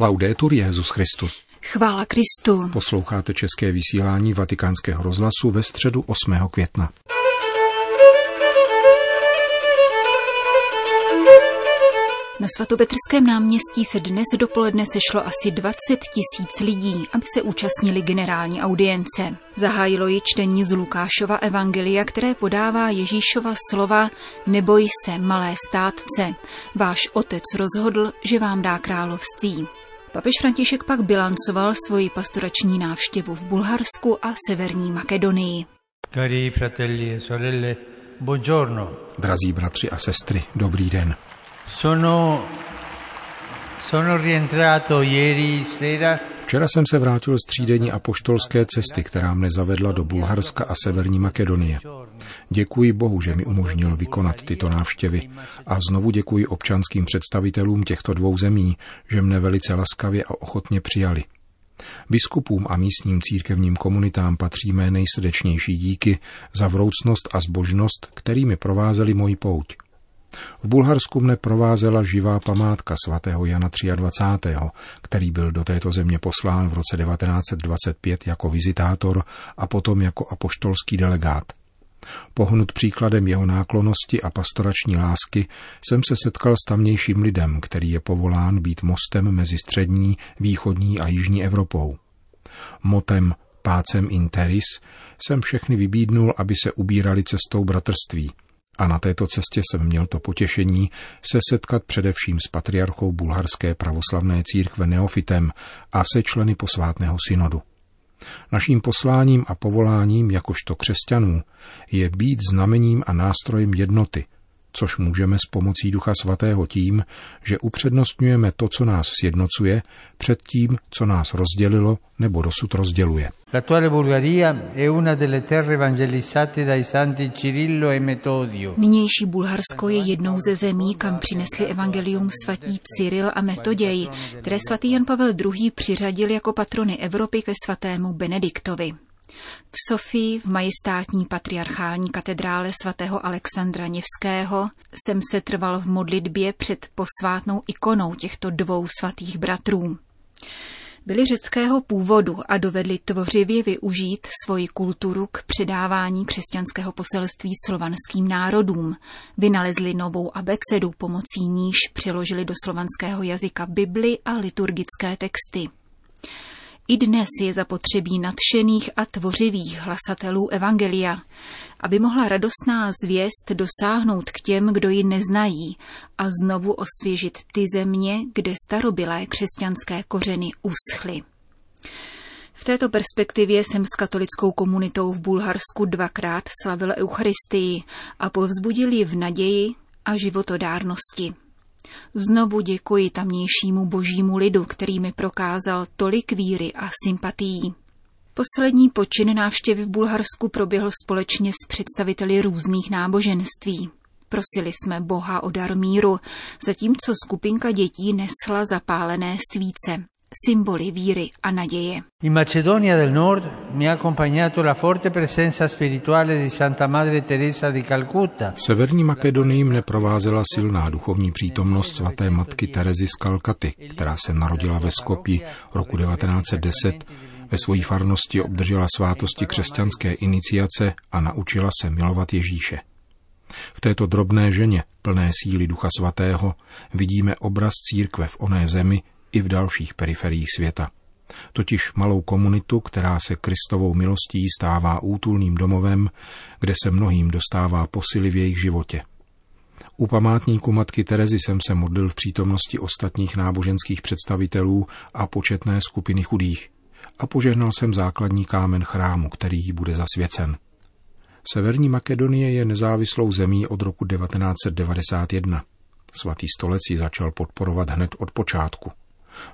Laudetur Jezus Christus. Chvála Kristu. Posloucháte české vysílání Vatikánského rozhlasu ve středu 8. května. Na svatopetrském náměstí se dnes dopoledne sešlo asi 20 tisíc lidí, aby se účastnili generální audience. Zahájilo ji čtení z Lukášova evangelia, které podává Ježíšova slova Neboj se, malé státce. Váš otec rozhodl, že vám dá království. Papež František pak bilancoval svoji pastorační návštěvu v Bulharsku a Severní Makedonii. Cari fratelli e sorelle, buongiorno. Drazí bratři a sestry, dobrý den. Sono, sono rientrato ieri sera Včera jsem se vrátil z třídení apoštolské cesty, která mne zavedla do Bulharska a Severní Makedonie. Děkuji Bohu, že mi umožnil vykonat tyto návštěvy a znovu děkuji občanským představitelům těchto dvou zemí, že mne velice laskavě a ochotně přijali. Biskupům a místním církevním komunitám patří mé nejsrdečnější díky za vroucnost a zbožnost, kterými provázeli moji pouť. V Bulharsku mne provázela živá památka svatého Jana 23., který byl do této země poslán v roce 1925 jako vizitátor a potom jako apoštolský delegát. Pohnut příkladem jeho náklonosti a pastorační lásky jsem se setkal s tamnějším lidem, který je povolán být mostem mezi střední, východní a jižní Evropou. Motem Pácem Interis jsem všechny vybídnul, aby se ubírali cestou bratrství – a na této cestě jsem měl to potěšení se setkat především s patriarchou bulharské pravoslavné církve Neofitem a se členy posvátného synodu. Naším posláním a povoláním jakožto křesťanů je být znamením a nástrojem jednoty, což můžeme s pomocí Ducha Svatého tím, že upřednostňujeme to, co nás sjednocuje, před tím, co nás rozdělilo nebo dosud rozděluje. E. Nynější Bulharsko je jednou ze zemí, kam přinesli evangelium svatí Cyril a Metoděj, které svatý Jan Pavel II. přiřadil jako patrony Evropy ke svatému Benediktovi. V Sofii v majestátní patriarchální katedrále svatého Alexandra Něvského jsem se trval v modlitbě před posvátnou ikonou těchto dvou svatých bratrů. Byli řeckého původu a dovedli tvořivě využít svoji kulturu k předávání křesťanského poselství slovanským národům. Vynalezli novou abecedu, pomocí níž přeložili do slovanského jazyka Bibli a liturgické texty. I dnes je zapotřebí nadšených a tvořivých hlasatelů Evangelia, aby mohla radostná zvěst dosáhnout k těm, kdo ji neznají a znovu osvěžit ty země, kde starobilé křesťanské kořeny uschly. V této perspektivě jsem s katolickou komunitou v Bulharsku dvakrát slavil Eucharistii a povzbudil ji v naději a životodárnosti. Znovu děkuji tamnějšímu božímu lidu, který mi prokázal tolik víry a sympatií. Poslední počin návštěvy v Bulharsku proběhl společně s představiteli různých náboženství. Prosili jsme Boha o dar míru, zatímco skupinka dětí nesla zapálené svíce symboly víry a naděje. In Macedonia del Nord mi ha accompagnato la forte presenza spirituale di Santa Madre Teresa di Calcutta. V severní Makedonii mne provázela silná duchovní přítomnost svaté matky Terezy z Kalkaty, která se narodila ve Skopji roku 1910 ve své farnosti obdržela svátosti křesťanské iniciace a naučila se milovat Ježíše. V této drobné ženě, plné síly Ducha Svatého, vidíme obraz církve v oné zemi, i v dalších periferiích světa. Totiž malou komunitu, která se Kristovou milostí stává útulným domovem, kde se mnohým dostává posily v jejich životě. U památníku matky Terezy jsem se modlil v přítomnosti ostatních náboženských představitelů a početné skupiny chudých a požehnal jsem základní kámen chrámu, který jí bude zasvěcen. Severní Makedonie je nezávislou zemí od roku 1991. Svatý stolec ji začal podporovat hned od počátku –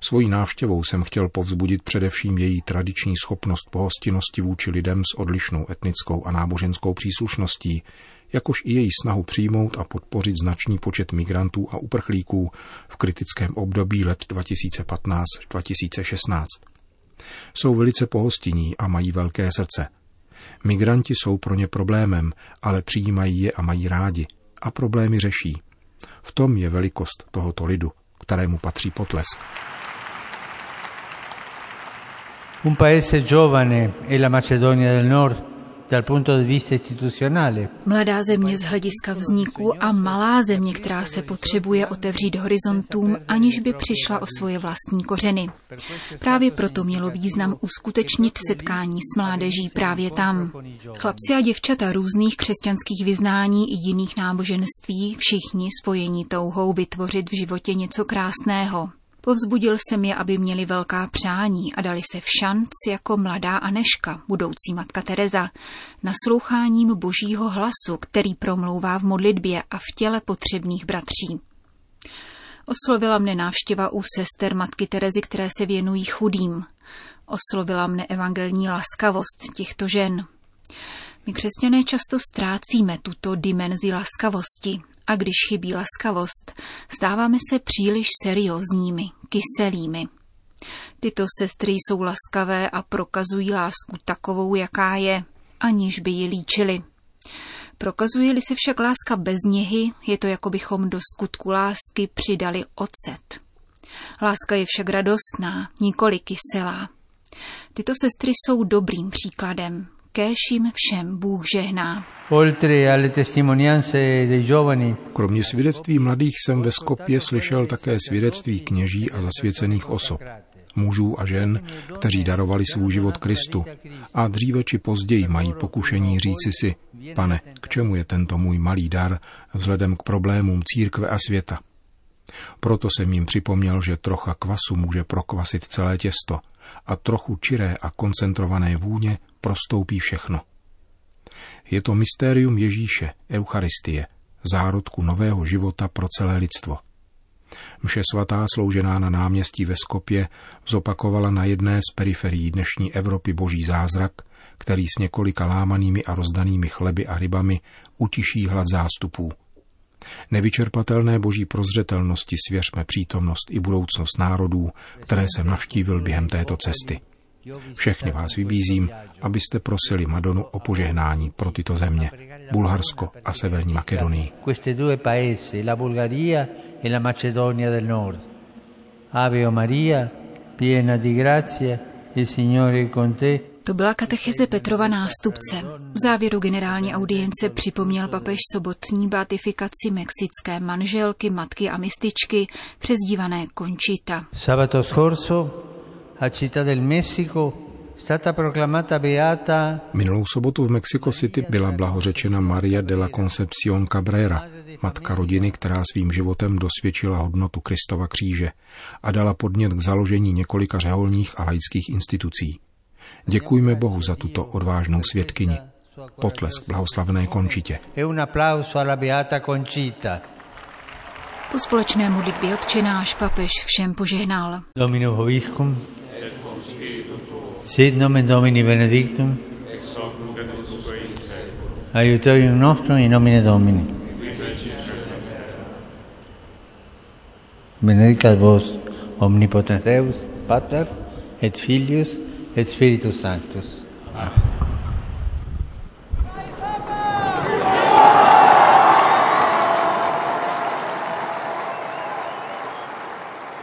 Svojí návštěvou jsem chtěl povzbudit především její tradiční schopnost pohostinnosti vůči lidem s odlišnou etnickou a náboženskou příslušností, jakož i její snahu přijmout a podpořit značný počet migrantů a uprchlíků v kritickém období let 2015-2016. Jsou velice pohostinní a mají velké srdce. Migranti jsou pro ně problémem, ale přijímají je a mají rádi a problémy řeší. V tom je velikost tohoto lidu, kterému patří potlesk. Un paese giovane è la Macedonia del Nord Mladá země z hlediska vzniku a malá země, která se potřebuje otevřít horizontům, aniž by přišla o svoje vlastní kořeny. Právě proto mělo význam uskutečnit setkání s mládeží právě tam. Chlapci a děvčata různých křesťanských vyznání i jiných náboženství, všichni spojení touhou vytvořit v životě něco krásného. Povzbudil jsem je, aby měli velká přání a dali se v šanc jako mladá Aneška, budoucí matka Teresa, nasloucháním božího hlasu, který promlouvá v modlitbě a v těle potřebných bratří. Oslovila mne návštěva u sester matky Terezy, které se věnují chudým. Oslovila mne evangelní laskavost těchto žen. My křesťané často ztrácíme tuto dimenzi laskavosti, a když chybí laskavost, stáváme se příliš seriózními, kyselými. Tyto sestry jsou laskavé a prokazují lásku takovou, jaká je, aniž by ji líčili. Prokazuje-li se však láska bez něhy, je to jako bychom do skutku lásky přidali ocet. Láska je však radostná, nikoli kyselá. Tyto sestry jsou dobrým příkladem, kéž jim všem Bůh žehná. Kromě svědectví mladých jsem ve Skopě slyšel také svědectví kněží a zasvěcených osob, mužů a žen, kteří darovali svůj život Kristu a dříve či později mají pokušení říci si, pane, k čemu je tento můj malý dar vzhledem k problémům církve a světa. Proto jsem jim připomněl, že trocha kvasu může prokvasit celé těsto a trochu čiré a koncentrované vůně prostoupí všechno. Je to mystérium Ježíše, Eucharistie, zárodku nového života pro celé lidstvo. Mše svatá sloužená na náměstí ve Skopě zopakovala na jedné z periferií dnešní Evropy boží zázrak, který s několika lámanými a rozdanými chleby a rybami utiší hlad zástupů. Nevyčerpatelné boží prozřetelnosti svěřme přítomnost i budoucnost národů, které jsem navštívil během této cesty. Všechny vás vybízím, abyste prosili Madonu o požehnání pro tyto země, Bulharsko a Severní Makedonii. Ave Maria, piena di grazia, il Signore con te. To byla katecheze Petrova nástupce. V závěru generální audience připomněl papež sobotní beatifikaci mexické manželky, matky a mističky, přezdívané Conchita. Sabato scorso a Città del Messico stata proclamata beata Minulou sobotu v Mexico City byla blahořečena Maria de la Concepción Cabrera, matka rodiny, která svým životem dosvědčila hodnotu Kristova kříže a dala podnět k založení několika řeholních a laických institucí. Děkujme Bohu za tuto odvážnou svědkyni. Potlesk blahoslavené končitě. E po společné modlitbě odčenáš papež všem požehnal. Domino hoviscum, sit nomen Domini benedictum, aiutorium nostrum in nomine Domini. Benedicat vos omnipotens Deus, Pater, et Filius, et Spiritus Sanctus.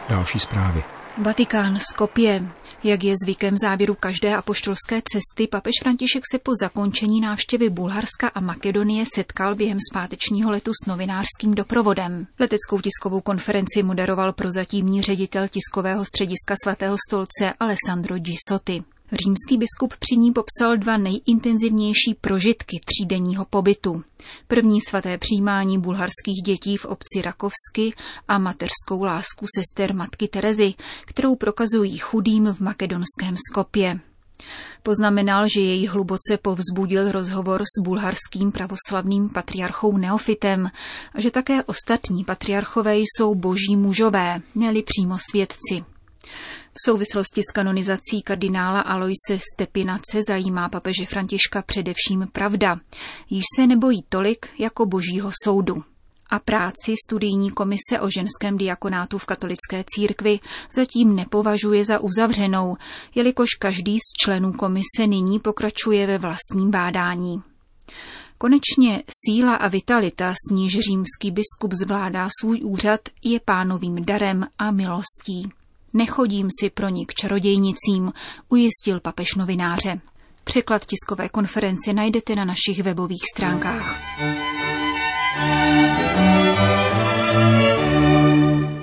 Další zprávy. Vatikán Skopje. Jak je zvykem závěru každé apoštolské cesty, papež František se po zakončení návštěvy Bulharska a Makedonie setkal během zpátečního letu s novinářským doprovodem. Leteckou tiskovou konferenci moderoval prozatímní ředitel tiskového střediska svatého stolce Alessandro Gisotti. Římský biskup při ní popsal dva nejintenzivnější prožitky třídenního pobytu. První svaté přijímání bulharských dětí v obci Rakovsky a mateřskou lásku sester matky Terezy, kterou prokazují chudým v makedonském Skopě. Poznamenal, že jej hluboce povzbudil rozhovor s bulharským pravoslavným patriarchou Neofitem a že také ostatní patriarchové jsou boží mužové, neli přímo svědci. V souvislosti s kanonizací kardinála Aloise Stepinace zajímá papeže Františka především pravda, již se nebojí tolik jako božího soudu a práci studijní komise o ženském diakonátu v katolické církvi zatím nepovažuje za uzavřenou, jelikož každý z členů komise nyní pokračuje ve vlastním bádání. Konečně síla a vitalita, s níž římský biskup zvládá svůj úřad, je pánovým darem a milostí. Nechodím si pro ní k čarodějnicím, ujistil papež novináře. Překlad tiskové konference najdete na našich webových stránkách.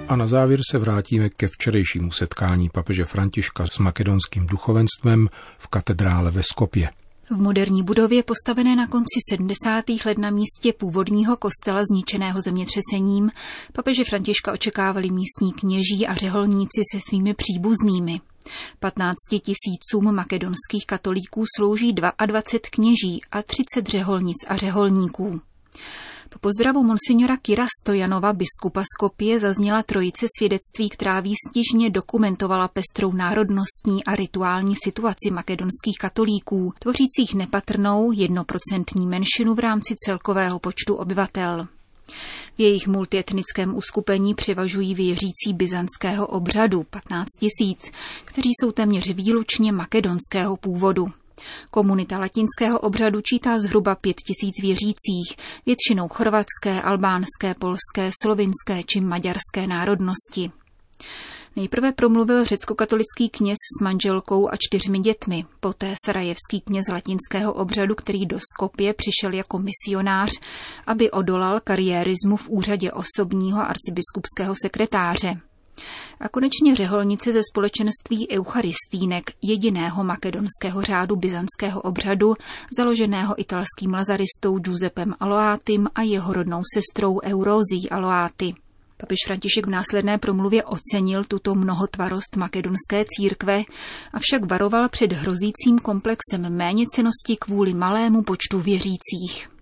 A na závěr se vrátíme ke včerejšímu setkání papeže Františka s makedonským duchovenstvem v katedrále ve Skopje. V moderní budově postavené na konci 70. let na místě původního kostela zničeného zemětřesením papeže Františka očekávali místní kněží a řeholníci se svými příbuznými. 15 tisícům makedonských katolíků slouží 22 kněží a 30 řeholnic a řeholníků. Po pozdravu monsignora Kira Stojanova, biskupa Skopie, zazněla trojice svědectví, která výstižně dokumentovala pestrou národnostní a rituální situaci makedonských katolíků, tvořících nepatrnou jednoprocentní menšinu v rámci celkového počtu obyvatel. V jejich multietnickém uskupení převažují věřící byzantského obřadu 15 tisíc, kteří jsou téměř výlučně makedonského původu. Komunita latinského obřadu čítá zhruba pět tisíc věřících, většinou chorvatské, albánské, polské, slovinské či maďarské národnosti. Nejprve promluvil řecko-katolický kněz s manželkou a čtyřmi dětmi, poté sarajevský kněz latinského obřadu, který do Skopje přišel jako misionář, aby odolal kariérismu v úřadě osobního arcibiskupského sekretáře. A konečně řeholnice ze společenství Eucharistínek, jediného makedonského řádu byzantského obřadu, založeného italským lazaristou Giuseppem Aloátim a jeho rodnou sestrou Eurózí Aloáty. Papež František v následné promluvě ocenil tuto mnohotvarost makedonské církve, avšak varoval před hrozícím komplexem méněcenosti kvůli malému počtu věřících.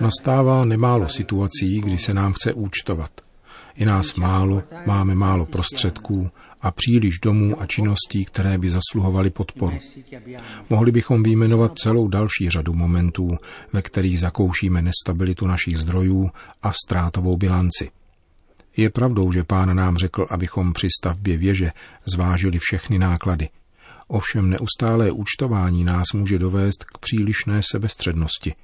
Nastává nemálo situací, kdy se nám chce účtovat. Je nás málo, máme málo prostředků a příliš domů a činností, které by zasluhovaly podporu. Mohli bychom vyjmenovat celou další řadu momentů, ve kterých zakoušíme nestabilitu našich zdrojů a ztrátovou bilanci. Je pravdou, že pán nám řekl, abychom při stavbě věže zvážili všechny náklady – Ovšem neustálé účtování nás může dovést k přílišné sebestřednosti.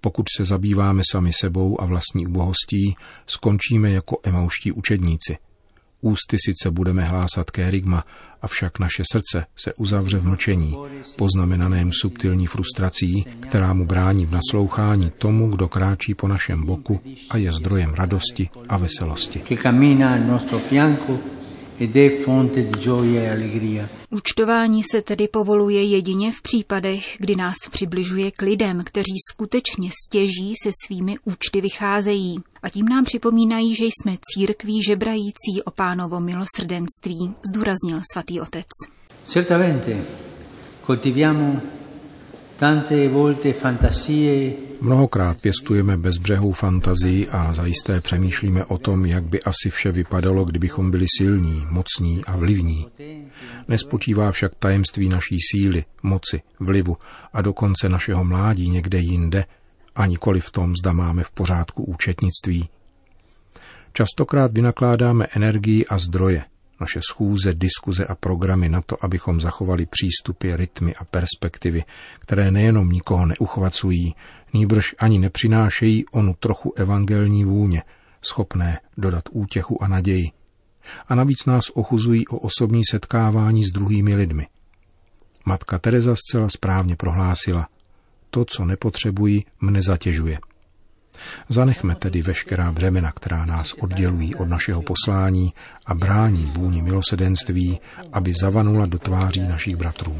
Pokud se zabýváme sami sebou a vlastní ubohostí, skončíme jako emauští učedníci. Ústy sice budeme hlásat kérigma, avšak naše srdce se uzavře v mlčení, poznamenaném subtilní frustrací, která mu brání v naslouchání tomu, kdo kráčí po našem boku a je zdrojem radosti a veselosti. E Účtování se tedy povoluje jedině v případech, kdy nás přibližuje k lidem, kteří skutečně stěží se svými účty vycházejí. A tím nám připomínají, že jsme církví žebrající o pánovo milosrdenství, zdůraznil svatý otec. Certamente, coltiviamo tante volte fantasie Mnohokrát pěstujeme bezbřehou fantazii a zajisté přemýšlíme o tom, jak by asi vše vypadalo, kdybychom byli silní, mocní a vlivní. Nespočívá však tajemství naší síly, moci, vlivu a dokonce našeho mládí někde jinde, a nikoli v tom, zda máme v pořádku účetnictví. Častokrát vynakládáme energii a zdroje, naše schůze, diskuze a programy na to, abychom zachovali přístupy, rytmy a perspektivy, které nejenom nikoho neuchvacují, nýbrž ani nepřinášejí onu trochu evangelní vůně, schopné dodat útěchu a naději. A navíc nás ochuzují o osobní setkávání s druhými lidmi. Matka Teresa zcela správně prohlásila, to, co nepotřebuji, mne zatěžuje – Zanechme tedy veškerá břemena, která nás oddělují od našeho poslání a brání vůni milosedenství, aby zavanula do tváří našich bratrů.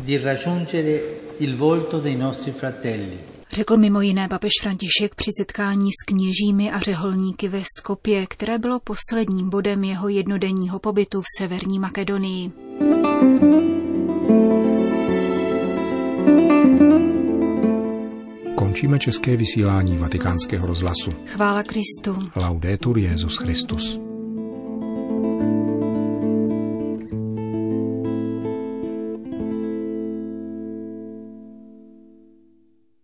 Řekl mimo jiné papež František při setkání s kněžími a řeholníky ve Skopě, které bylo posledním bodem jeho jednodenního pobytu v Severní Makedonii. Končíme české vysílání vatikánského rozhlasu. Chvála Kristu. Laudetur Jezus Christus.